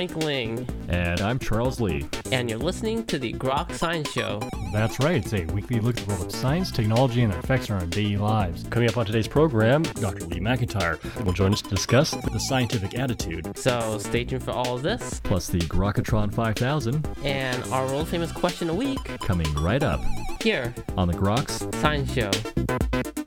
Frank Ling. And I'm Charles Lee. And you're listening to the Groks Science Show. That's right. It's a weekly look at the world of science, technology, and their effects on our daily lives. Coming up on today's program, Dr. Lee McIntyre will join us to discuss the scientific attitude. So stay tuned for all of this. Plus the Grokatron 5000. And our world famous question a week. Coming right up. Here. On the Groks Science Show.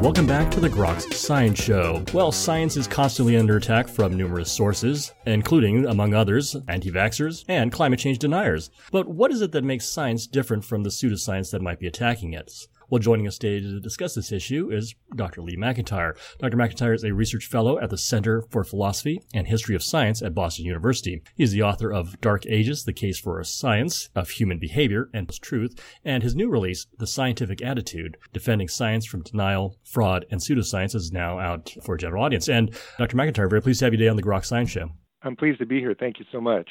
Welcome back to the Groks Science Show. Well, science is constantly under attack from numerous sources, including, among others, anti vaxxers and climate change deniers. But what is it that makes science different from the pseudoscience that might be attacking it? Well, joining us today to discuss this issue is Dr. Lee McIntyre. Dr. McIntyre is a research fellow at the Center for Philosophy and History of Science at Boston University. He's the author of Dark Ages, The Case for a Science of Human Behavior and Truth, and his new release, The Scientific Attitude, Defending Science from Denial, Fraud, and Pseudoscience is now out for a general audience. And Dr. McIntyre, very pleased to have you today on the Groks Science Show. I'm pleased to be here. Thank you so much.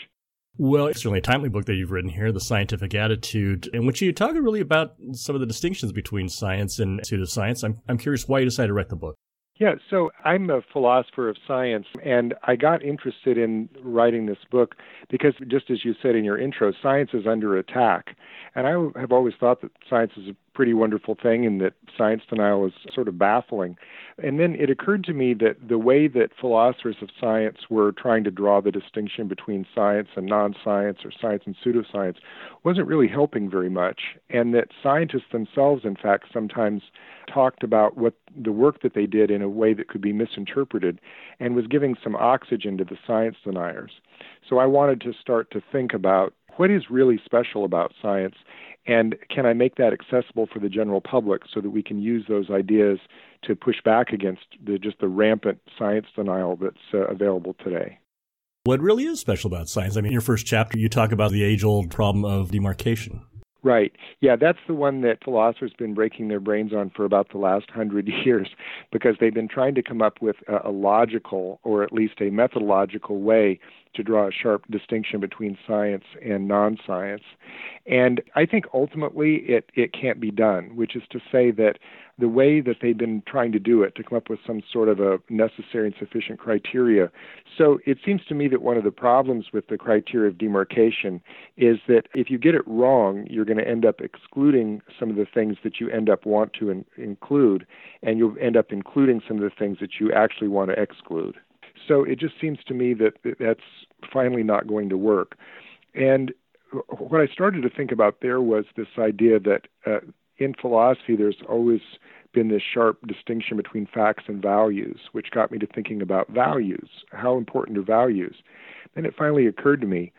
Well, it's certainly a timely book that you've written here, The Scientific Attitude, in which you talk really about some of the distinctions between science and pseudoscience. I'm, I'm curious why you decided to write the book. Yeah, so I'm a philosopher of science, and I got interested in writing this book because, just as you said in your intro, science is under attack. And I have always thought that science is pretty wonderful thing and that science denial is sort of baffling. And then it occurred to me that the way that philosophers of science were trying to draw the distinction between science and non science or science and pseudoscience wasn't really helping very much. And that scientists themselves, in fact, sometimes talked about what the work that they did in a way that could be misinterpreted and was giving some oxygen to the science deniers. So I wanted to start to think about what is really special about science and can I make that accessible for the general public so that we can use those ideas to push back against the, just the rampant science denial that's uh, available today? What really is special about science? I mean, in your first chapter, you talk about the age old problem of demarcation. Right. Yeah, that's the one that philosophers have been breaking their brains on for about the last hundred years because they've been trying to come up with a, a logical or at least a methodological way to draw a sharp distinction between science and non science. And I think ultimately it, it can't be done, which is to say that the way that they've been trying to do it to come up with some sort of a necessary and sufficient criteria. So it seems to me that one of the problems with the criteria of demarcation is that if you get it wrong, you're going to end up excluding some of the things that you end up want to in- include, and you'll end up including some of the things that you actually want to exclude. So it just seems to me that that's finally not going to work. And what I started to think about there was this idea that uh, in philosophy, there's always been this sharp distinction between facts and values, which got me to thinking about values. How important are values? Then it finally occurred to me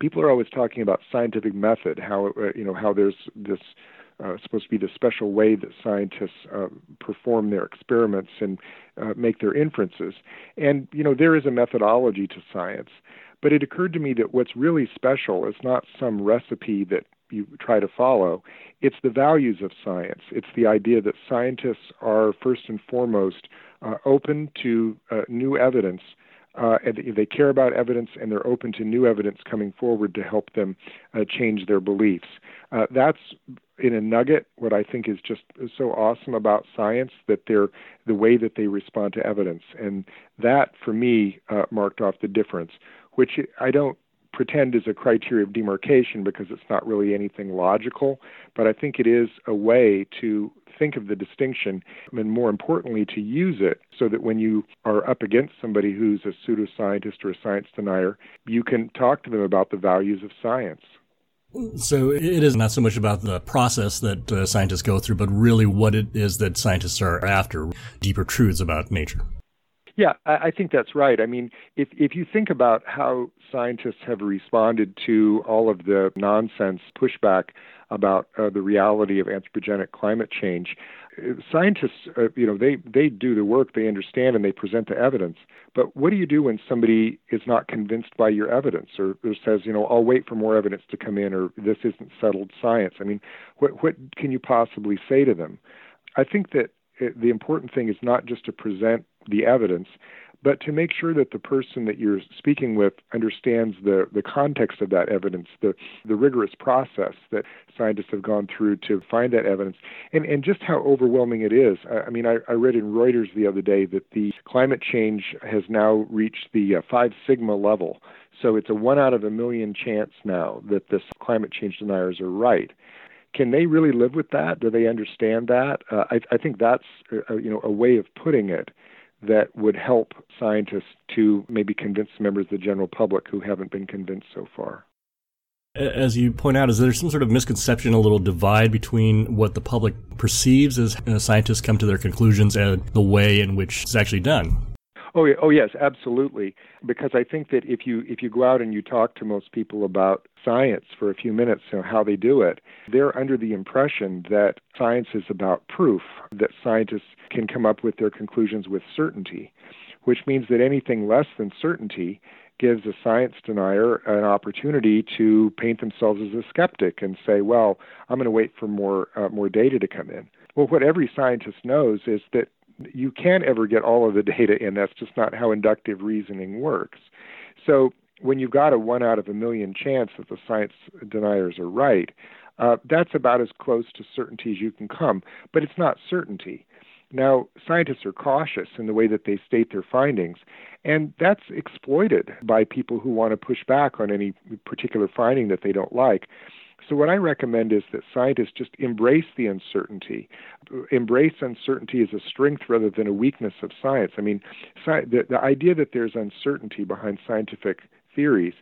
people are always talking about scientific method, how uh, you know how there's this uh, supposed to be the special way that scientists uh, perform their experiments and uh, make their inferences. And, you know, there is a methodology to science. But it occurred to me that what's really special is not some recipe that you try to follow, it's the values of science. It's the idea that scientists are, first and foremost, uh, open to uh, new evidence uh, and they care about evidence and they're open to new evidence coming forward to help them uh, change their beliefs. Uh, that's in a nugget what I think is just so awesome about science that they're the way that they respond to evidence, and that for me uh, marked off the difference, which I don't pretend is a criteria of demarcation because it's not really anything logical, but I think it is a way to think of the distinction and more importantly to use it so that when you are up against somebody who's a pseudoscientist or a science denier, you can talk to them about the values of science. So it is not so much about the process that uh, scientists go through, but really what it is that scientists are after, deeper truths about nature. Yeah, I, I think that's right. I mean, if if you think about how scientists have responded to all of the nonsense pushback about uh, the reality of anthropogenic climate change, uh, scientists, uh, you know, they they do the work, they understand, and they present the evidence. But what do you do when somebody is not convinced by your evidence, or, or says, you know, I'll wait for more evidence to come in, or this isn't settled science? I mean, what what can you possibly say to them? I think that the important thing is not just to present the evidence, but to make sure that the person that you're speaking with understands the, the context of that evidence, the, the rigorous process that scientists have gone through to find that evidence, and, and just how overwhelming it is. I, I mean, I, I read in Reuters the other day that the climate change has now reached the uh, five sigma level. So it's a one out of a million chance now that this climate change deniers are right can they really live with that? Do they understand that? Uh, I, I think that's uh, you know a way of putting it that would help scientists to maybe convince members of the general public who haven't been convinced so far. As you point out, is there some sort of misconception, a little divide between what the public perceives as uh, scientists come to their conclusions and the way in which it's actually done? Oh, oh yes, absolutely. Because I think that if you if you go out and you talk to most people about science for a few minutes, you know, how they do it, they're under the impression that science is about proof, that scientists can come up with their conclusions with certainty, which means that anything less than certainty gives a science denier an opportunity to paint themselves as a skeptic and say, "Well, I'm going to wait for more uh, more data to come in." Well, what every scientist knows is that you can't ever get all of the data in. That's just not how inductive reasoning works. So when you've got a one out of a million chance that the science deniers are right, uh, that's about as close to certainty as you can come. But it's not certainty. Now, scientists are cautious in the way that they state their findings, and that's exploited by people who want to push back on any particular finding that they don't like. So, what I recommend is that scientists just embrace the uncertainty. Embrace uncertainty as a strength rather than a weakness of science. I mean, sci- the, the idea that there's uncertainty behind scientific theories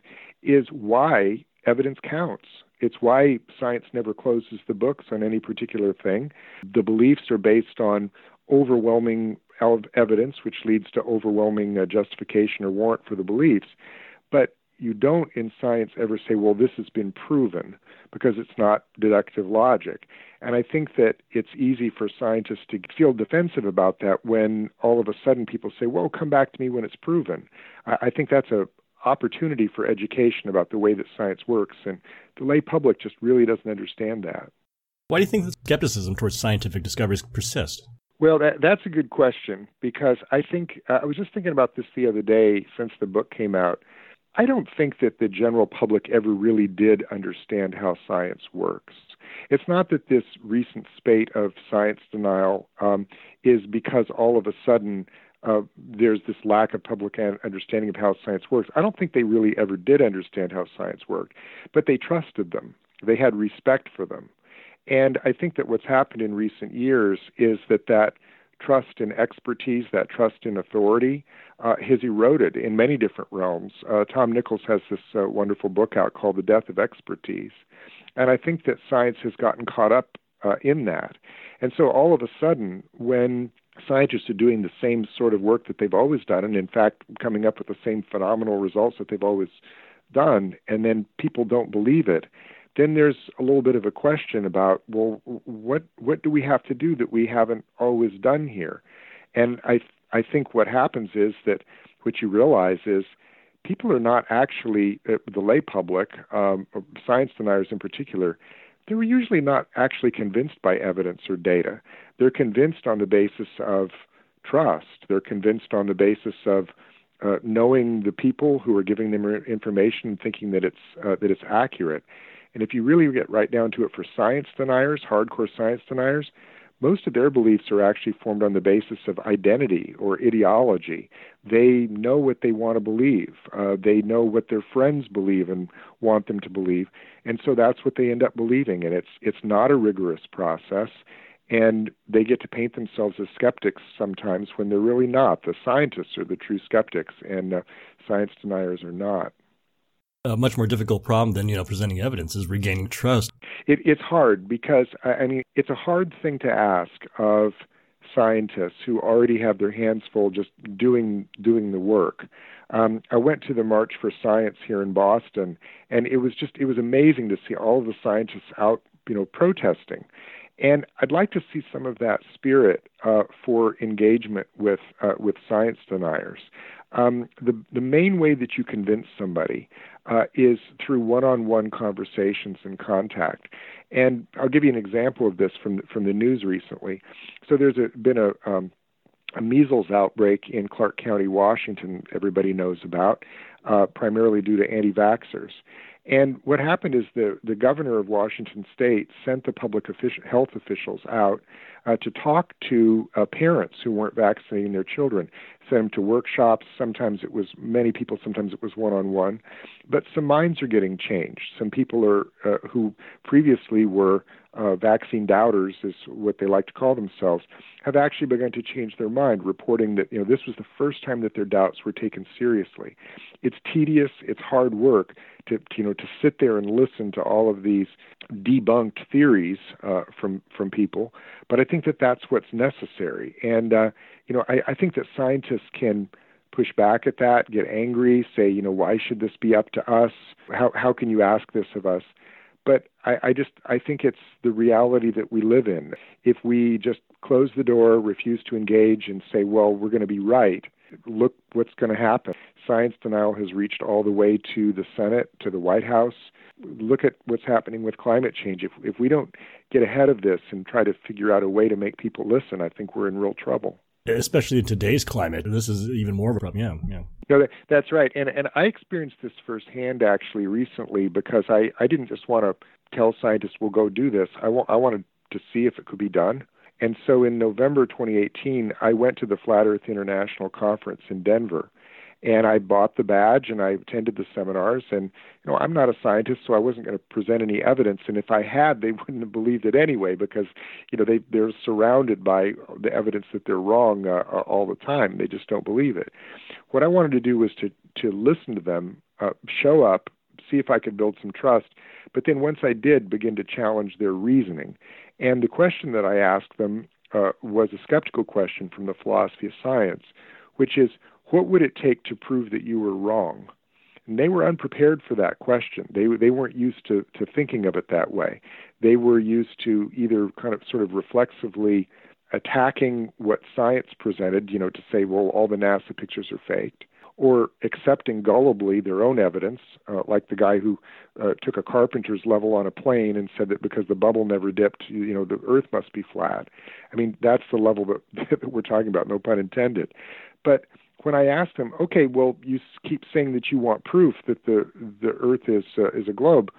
is why evidence counts. It's why science never closes the books on any particular thing. The beliefs are based on overwhelming evidence, which leads to overwhelming uh, justification or warrant for the beliefs. You don't in science ever say, well, this has been proven because it's not deductive logic. And I think that it's easy for scientists to feel defensive about that when all of a sudden people say, well, come back to me when it's proven. I think that's a opportunity for education about the way that science works. And the lay public just really doesn't understand that. Why do you think the skepticism towards scientific discoveries persists? Well, that, that's a good question because I think uh, I was just thinking about this the other day since the book came out. I don't think that the general public ever really did understand how science works. It's not that this recent spate of science denial um, is because all of a sudden uh, there's this lack of public understanding of how science works. I don't think they really ever did understand how science worked, but they trusted them. They had respect for them. And I think that what's happened in recent years is that that trust in expertise, that trust in authority, uh, has eroded in many different realms. Uh, Tom Nichols has this uh, wonderful book out called The Death of Expertise. And I think that science has gotten caught up uh, in that. And so all of a sudden, when scientists are doing the same sort of work that they've always done, and in fact, coming up with the same phenomenal results that they've always done, and then people don't believe it, then there's a little bit of a question about, well, what what do we have to do that we haven't always done here? And I I think what happens is that what you realize is people are not actually uh, the lay public, um, science deniers in particular, they're usually not actually convinced by evidence or data. They're convinced on the basis of trust. They're convinced on the basis of uh, knowing the people who are giving them information thinking that it's uh, that it's accurate. And if you really get right down to it for science deniers, hardcore science deniers, most of their beliefs are actually formed on the basis of identity or ideology. They know what they want to believe. Uh, they know what their friends believe and want them to believe, and so that's what they end up believing. And it's it's not a rigorous process, and they get to paint themselves as skeptics sometimes when they're really not. The scientists are the true skeptics, and uh, science deniers are not a much more difficult problem than you know presenting evidence is regaining trust. It, it's hard because I mean it's a hard thing to ask of scientists who already have their hands full just doing doing the work. Um, I went to the March for Science here in Boston, and it was just it was amazing to see all of the scientists out, you know, protesting. And I'd like to see some of that spirit uh, for engagement with uh, with science deniers. Um, the the main way that you convince somebody uh, is through one-on-one conversations and contact. And I'll give you an example of this from from the news recently. So there's a, been a um, a measles outbreak in Clark County, Washington. Everybody knows about, uh, primarily due to anti-vaxxers. And what happened is the, the governor of Washington state sent the public official, health officials out uh, to talk to uh, parents who weren't vaccinating their children. Them to workshops. Sometimes it was many people. Sometimes it was one on one. But some minds are getting changed. Some people are uh, who previously were uh, vaccine doubters, is what they like to call themselves, have actually begun to change their mind, reporting that you know this was the first time that their doubts were taken seriously. It's tedious, it's hard work to you know to sit there and listen to all of these debunked theories uh, from from people, but I think that that's what's necessary, and uh, you know I, I think that scientists can push back at that, get angry, say, you know, why should this be up to us? How how can you ask this of us? But I, I just I think it's the reality that we live in. If we just close the door, refuse to engage, and say, well, we're going to be right, look what's going to happen. Science denial has reached all the way to the Senate, to the White House. Look at what's happening with climate change. If if we don't get ahead of this and try to figure out a way to make people listen, I think we're in real trouble especially in today's climate. This is even more of a problem. Yeah, yeah. No, that, that's right. And and I experienced this firsthand actually recently because I I didn't just want to tell scientists we'll go do this. I wa- I wanted to see if it could be done. And so in November 2018, I went to the Flat Earth International Conference in Denver and I bought the badge and I attended the seminars. And you know, I'm not a scientist, so I wasn't going to present any evidence. And if I had, they wouldn't have believed it anyway, because you know they they're surrounded by the evidence that they're wrong uh, all the time. They just don't believe it. What I wanted to do was to to listen to them, uh, show up, see if I could build some trust. But then once I did, begin to challenge their reasoning. And the question that I asked them uh, was a skeptical question from the philosophy of science, which is what would it take to prove that you were wrong? And they were unprepared for that question. They they weren't used to to thinking of it that way. They were used to either kind of sort of reflexively attacking what science presented, you know, to say, well, all the NASA pictures are faked, or accepting gullibly their own evidence, uh, like the guy who uh, took a carpenter's level on a plane and said that because the bubble never dipped, you, know, the Earth must be flat. I mean, that's the level that, that we're talking about, no pun intended. But when I asked them, okay, well, you keep saying that you want proof that the the Earth is uh, is a globe.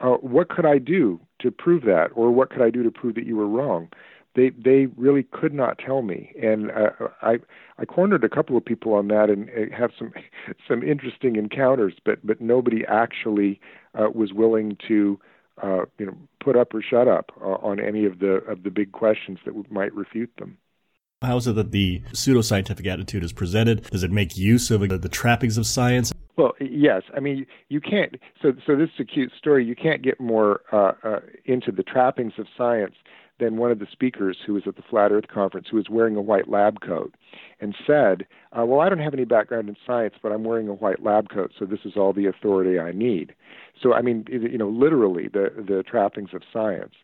Uh, what could I do to prove that, or what could I do to prove that you were wrong? They they really could not tell me, and uh, I I cornered a couple of people on that and uh, have some some interesting encounters, but but nobody actually uh, was willing to uh, you know put up or shut up uh, on any of the of the big questions that might refute them. How is it that the pseudoscientific attitude is presented? Does it make use of the, the trappings of science? Well, yes. I mean, you can't. So, so this is a cute story. You can't get more uh, uh, into the trappings of science than one of the speakers who was at the Flat Earth conference, who was wearing a white lab coat, and said, uh, "Well, I don't have any background in science, but I'm wearing a white lab coat, so this is all the authority I need." So, I mean, you know, literally the the trappings of science.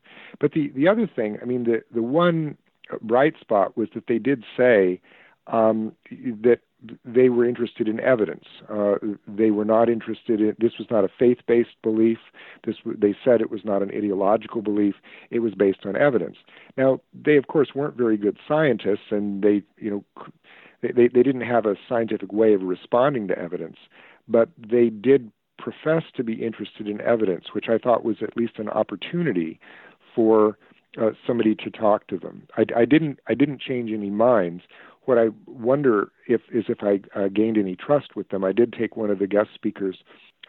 But the the other thing, I mean, the the one bright spot was that they did say um, that they were interested in evidence. Uh, they were not interested in this was not a faith-based belief. This they said it was not an ideological belief. It was based on evidence. Now they of course weren't very good scientists, and they you know they they didn't have a scientific way of responding to evidence, but they did profess to be interested in evidence, which I thought was at least an opportunity for uh, somebody to talk to them. I, I didn't I didn't change any minds. What I wonder if is if I uh, gained any trust with them. I did take one of the guest speakers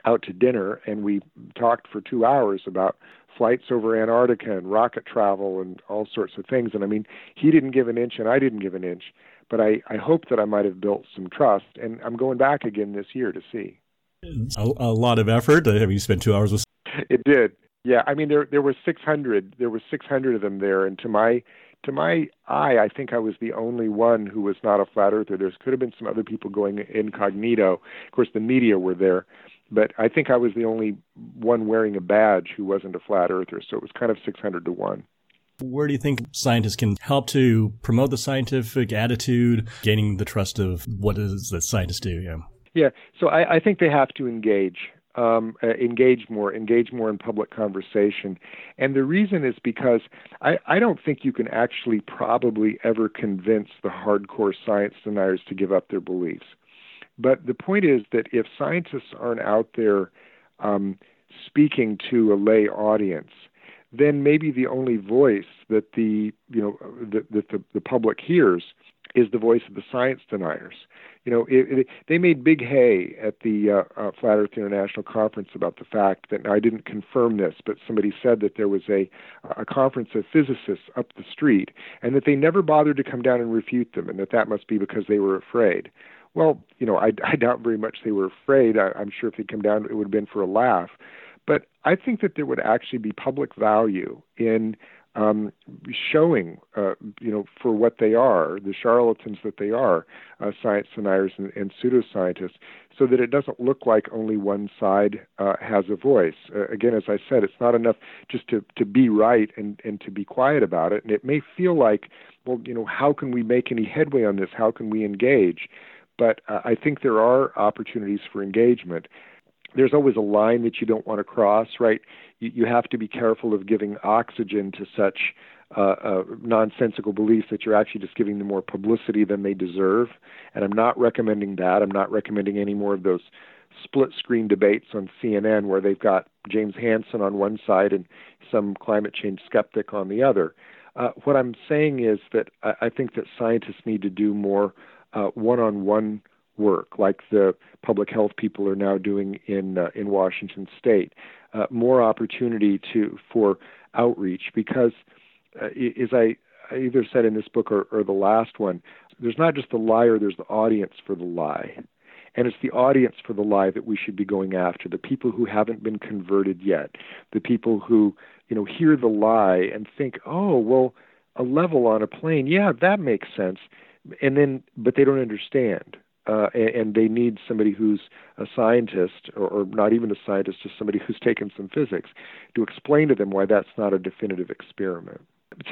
out to dinner, and we talked for two hours about flights over Antarctica and rocket travel and all sorts of things. And I mean, he didn't give an inch, and I didn't give an inch. But I, I hope that I might have built some trust, and I'm going back again this year to see. A, a lot of effort. Have you spent two hours with? It did. Yeah, I mean there there were 600 there were 600 of them there, and to my to my eye, I think I was the only one who was not a flat earther. There could have been some other people going incognito. Of course, the media were there, but I think I was the only one wearing a badge who wasn't a flat earther. So it was kind of 600 to 1. Where do you think scientists can help to promote the scientific attitude, gaining the trust of what it is that scientists do? Yeah. Yeah. So I, I think they have to engage. Um, uh, engage more, engage more in public conversation. And the reason is because I, I don't think you can actually probably ever convince the hardcore science deniers to give up their beliefs. But the point is that if scientists aren't out there um, speaking to a lay audience, then maybe the only voice that the you know that, that the, the public hears is the voice of the science deniers. You know, it, it, they made big hay at the uh, uh, Flat Earth International Conference about the fact that I didn't confirm this, but somebody said that there was a a conference of physicists up the street, and that they never bothered to come down and refute them, and that that must be because they were afraid. Well, you know, I, I doubt very much they were afraid. I, I'm sure if they'd come down, it would have been for a laugh. But I think that there would actually be public value in um, showing, uh, you know, for what they are, the charlatans that they are, uh, science deniers and, and pseudoscientists, so that it doesn't look like only one side uh, has a voice. Uh, again, as I said, it's not enough just to, to be right and, and to be quiet about it. And it may feel like, well, you know, how can we make any headway on this? How can we engage? But uh, I think there are opportunities for engagement there's always a line that you don't want to cross, right? You, you have to be careful of giving oxygen to such uh, uh, nonsensical beliefs that you're actually just giving them more publicity than they deserve. And I'm not recommending that. I'm not recommending any more of those split screen debates on CNN where they've got James Hansen on one side and some climate change skeptic on the other. Uh, what I'm saying is that I, I think that scientists need to do more one on one work, like the public health people are now doing in uh, in Washington State. Uh, more opportunity to for outreach because, uh, as I, I either said in this book or, or the last one, there's not just the liar, there's the audience for the lie. And it's the audience for the lie that we should be going after, the people who haven't been converted yet, the people who, you know, hear the lie and think, oh, well, a level on a plane, yeah, that makes sense. And then, but they don't understand uh, and, and, they need somebody who's a scientist, or, or, not even a scientist, just somebody who's taken some physics, to explain to them why that's not a definitive experiment.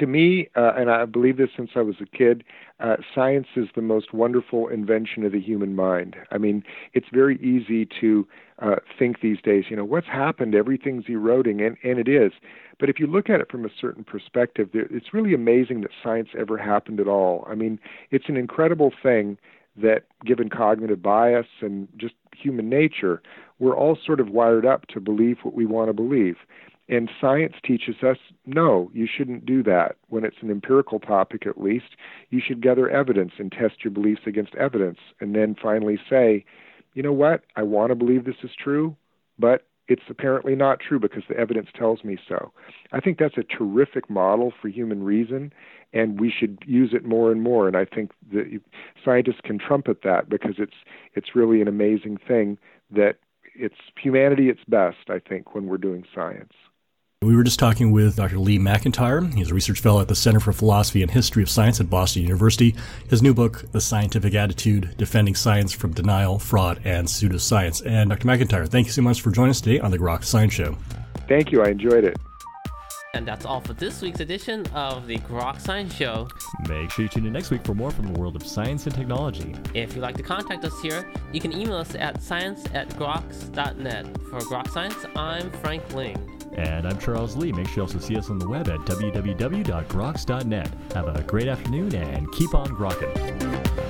To me, uh, and I believe this since I was a kid, uh, science is the most wonderful invention of the human mind. I mean, it's very easy to uh, think these days, you know, what's happened? Everything's eroding, and, and it is. But if you look at it from a certain perspective, it's really amazing that science ever happened at all. I mean, it's an incredible thing that given cognitive bias and just human nature, we're all sort of wired up to believe what we want to believe. And science teaches us no, you shouldn't do that. When it's an empirical topic, at least, you should gather evidence and test your beliefs against evidence, and then finally say, you know what, I want to believe this is true, but it's apparently not true because the evidence tells me so. I think that's a terrific model for human reason, and we should use it more and more. And I think the scientists can trumpet that because it's it's really an amazing thing that it's humanity at its best. I think when we're doing science. We were just talking with Dr. Lee McIntyre. He's a research fellow at the Center for Philosophy and History of Science at Boston University. His new book, The Scientific Attitude Defending Science from Denial, Fraud, and Pseudoscience. And Dr. McIntyre, thank you so much for joining us today on the Groks Science Show. Thank you. I enjoyed it. And that's all for this week's edition of the Groks Science Show. Make sure you tune in next week for more from the world of science and technology. If you'd like to contact us here, you can email us at science at groks.net. For Groks Science, I'm Frank Ling. And I'm Charles Lee. Make sure you also see us on the web at www.groks.net. Have a great afternoon and keep on grokking.